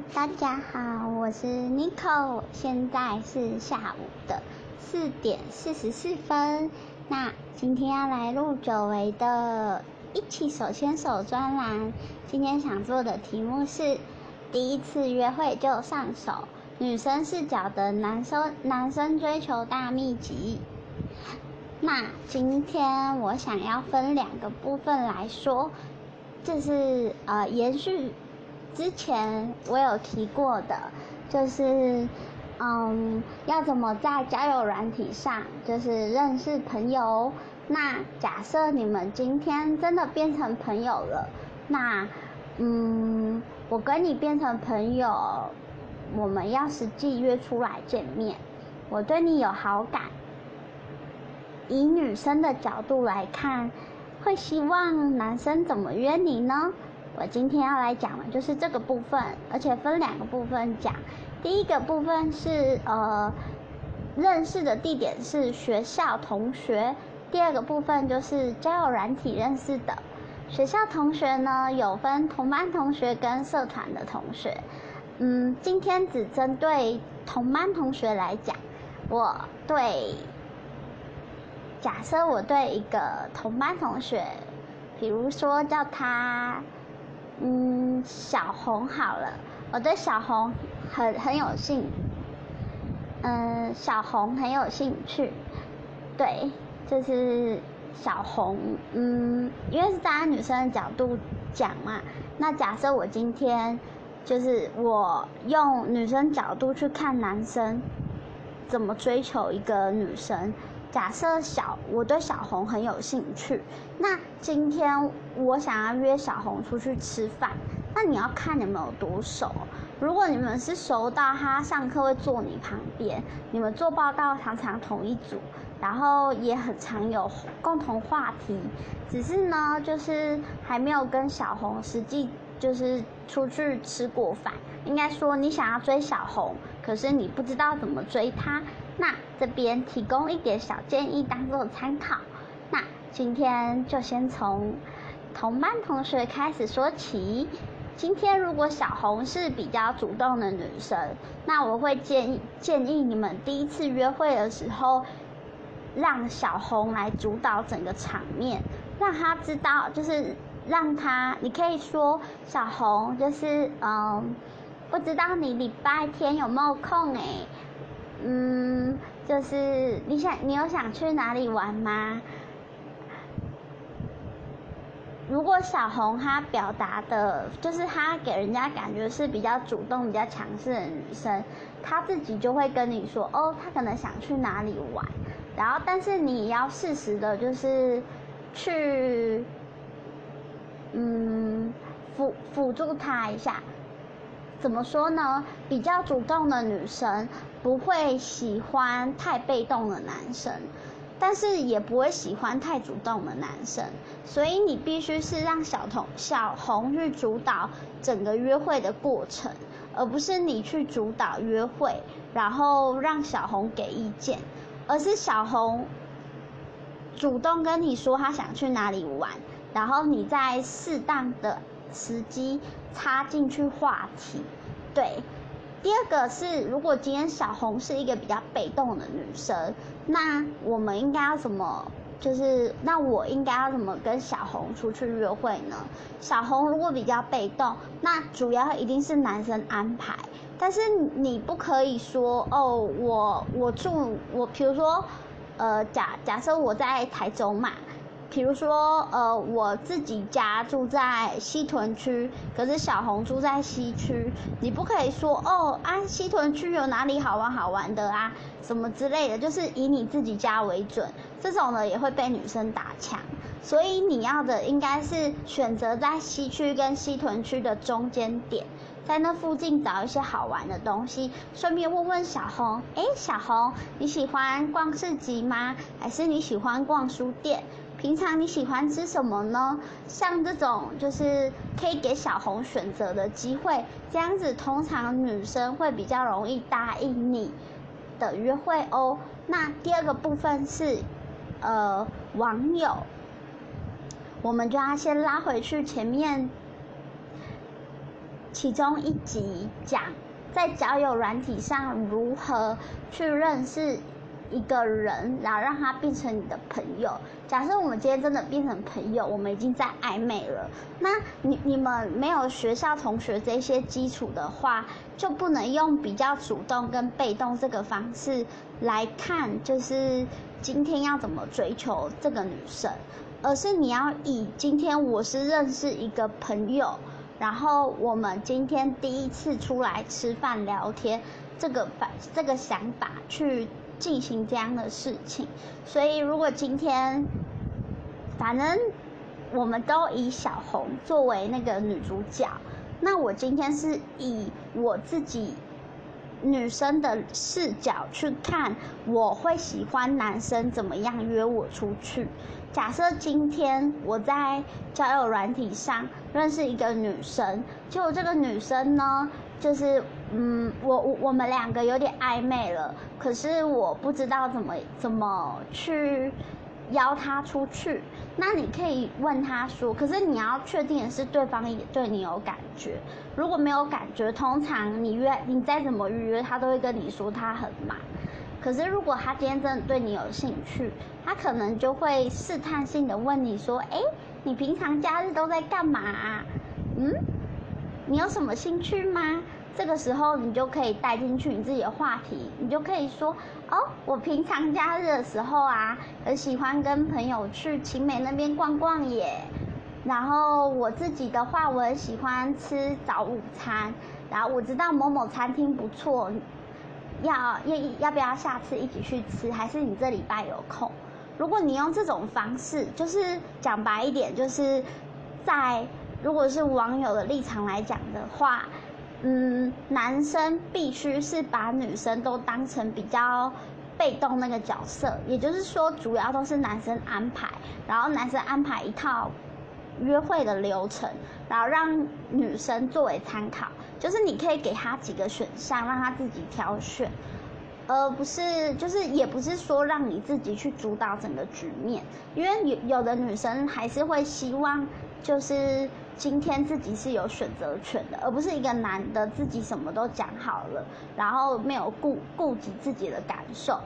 大家好，我是 Nico，现在是下午的四点四十四分。那今天要来录久违的一起手牵手专栏。今天想做的题目是第一次约会就上手，女生视角的男生男生追求大秘籍。那今天我想要分两个部分来说，这是呃延续。之前我有提过的，就是，嗯，要怎么在交友软体上就是认识朋友。那假设你们今天真的变成朋友了，那，嗯，我跟你变成朋友，我们要实际约出来见面，我对你有好感。以女生的角度来看，会希望男生怎么约你呢？我今天要来讲的就是这个部分，而且分两个部分讲。第一个部分是呃，认识的地点是学校同学；第二个部分就是交友软体认识的。学校同学呢，有分同班同学跟社团的同学。嗯，今天只针对同班同学来讲。我对，假设我对一个同班同学，比如说叫他。嗯，小红好了，我对小红很很有兴，嗯，小红很有兴趣，对，就是小红，嗯，因为是站在女生的角度讲嘛，那假设我今天就是我用女生角度去看男生怎么追求一个女生。假设小我对小红很有兴趣，那今天我想要约小红出去吃饭，那你要看你们有多熟。如果你们是熟到他上课会坐你旁边，你们做报告常常同一组，然后也很常有共同话题，只是呢，就是还没有跟小红实际就是出去吃过饭。应该说你想要追小红，可是你不知道怎么追她。那这边提供一点小建议当做参考。那今天就先从同班同学开始说起。今天如果小红是比较主动的女生，那我会建议建议你们第一次约会的时候，让小红来主导整个场面，让她知道，就是让她，你可以说小红，就是嗯，不知道你礼拜天有没有空哎。嗯，就是你想，你有想去哪里玩吗？如果小红她表达的，就是她给人家感觉是比较主动、比较强势的女生，她自己就会跟你说，哦，她可能想去哪里玩。然后，但是你要适时的，就是去，嗯，辅辅助她一下。怎么说呢？比较主动的女生不会喜欢太被动的男生，但是也不会喜欢太主动的男生。所以你必须是让小童小红去主导整个约会的过程，而不是你去主导约会，然后让小红给意见，而是小红主动跟你说她想去哪里玩，然后你在适当的。时机插进去话题，对。第二个是，如果今天小红是一个比较被动的女生，那我们应该要怎么？就是那我应该要怎么跟小红出去约会呢？小红如果比较被动，那主要一定是男生安排。但是你不可以说哦，我我住我，比如说，呃，假假设我在台中嘛。比如说，呃，我自己家住在西屯区，可是小红住在西区，你不可以说哦，啊，西屯区有哪里好玩好玩的啊，什么之类的，就是以你自己家为准，这种呢也会被女生打枪，所以你要的应该是选择在西区跟西屯区的中间点，在那附近找一些好玩的东西，顺便问问小红，哎，小红，你喜欢逛市集吗？还是你喜欢逛书店？平常你喜欢吃什么呢？像这种就是可以给小红选择的机会，这样子通常女生会比较容易答应你的约会哦。那第二个部分是，呃，网友，我们就要先拉回去前面其中一集讲在交友软体上如何去认识。一个人，然后让他变成你的朋友。假设我们今天真的变成朋友，我们已经在暧昧了。那你你们没有学校同学这些基础的话，就不能用比较主动跟被动这个方式来看，就是今天要怎么追求这个女生，而是你要以今天我是认识一个朋友，然后我们今天第一次出来吃饭聊天，这个反这个想法去。进行这样的事情，所以如果今天，反正我们都以小红作为那个女主角，那我今天是以我自己女生的视角去看，我会喜欢男生怎么样约我出去。假设今天我在交友软体上认识一个女生，就这个女生呢。就是，嗯，我我我们两个有点暧昧了，可是我不知道怎么怎么去邀他出去。那你可以问他说，可是你要确定的是对方也对你有感觉。如果没有感觉，通常你约你再怎么预约，他都会跟你说他很忙。可是如果他今天真的对你有兴趣，他可能就会试探性的问你说，哎，你平常假日都在干嘛？嗯？你有什么兴趣吗？这个时候你就可以带进去你自己的话题，你就可以说哦，我平常假日的时候啊，很喜欢跟朋友去晴美那边逛逛耶。然后我自己的话，我很喜欢吃早午餐，然后我知道某某餐厅不错，要要要不要下次一起去吃？还是你这礼拜有空？如果你用这种方式，就是讲白一点，就是在。如果是网友的立场来讲的话，嗯，男生必须是把女生都当成比较被动那个角色，也就是说，主要都是男生安排，然后男生安排一套约会的流程，然后让女生作为参考，就是你可以给他几个选项，让他自己挑选，而不是就是也不是说让你自己去主导整个局面，因为有有的女生还是会希望就是。今天自己是有选择权的，而不是一个男的自己什么都讲好了，然后没有顾顾及自己的感受。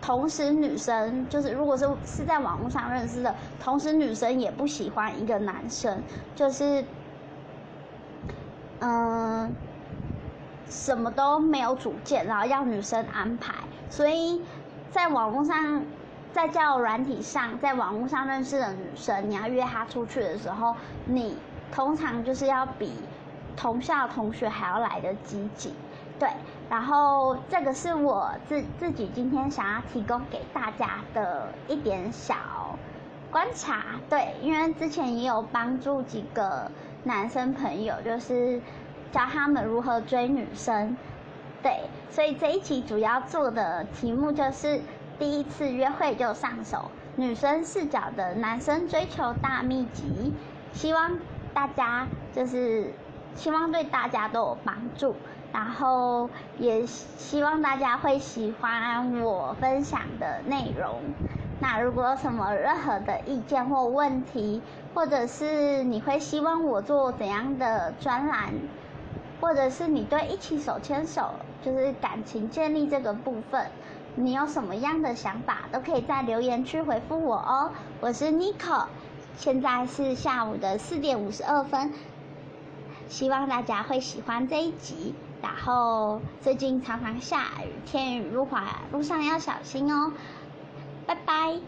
同时，女生就是如果是是在网络上认识的，同时女生也不喜欢一个男生，就是嗯，什么都没有主见，然后要女生安排。所以在网络上，在交友软体上，在网络上认识的女生，你要约她出去的时候，你。通常就是要比同校同学还要来的积极，对。然后这个是我自自己今天想要提供给大家的一点小观察，对。因为之前也有帮助几个男生朋友，就是教他们如何追女生，对。所以这一期主要做的题目就是第一次约会就上手，女生视角的男生追求大秘籍，希望。大家就是希望对大家都有帮助，然后也希望大家会喜欢我分享的内容。那如果有什么任何的意见或问题，或者是你会希望我做怎样的专栏，或者是你对一起手牵手就是感情建立这个部分，你有什么样的想法，都可以在留言区回复我哦。我是 Nico。现在是下午的四点五十二分，希望大家会喜欢这一集。然后最近常常下雨，天雨路滑，路上要小心哦。拜拜。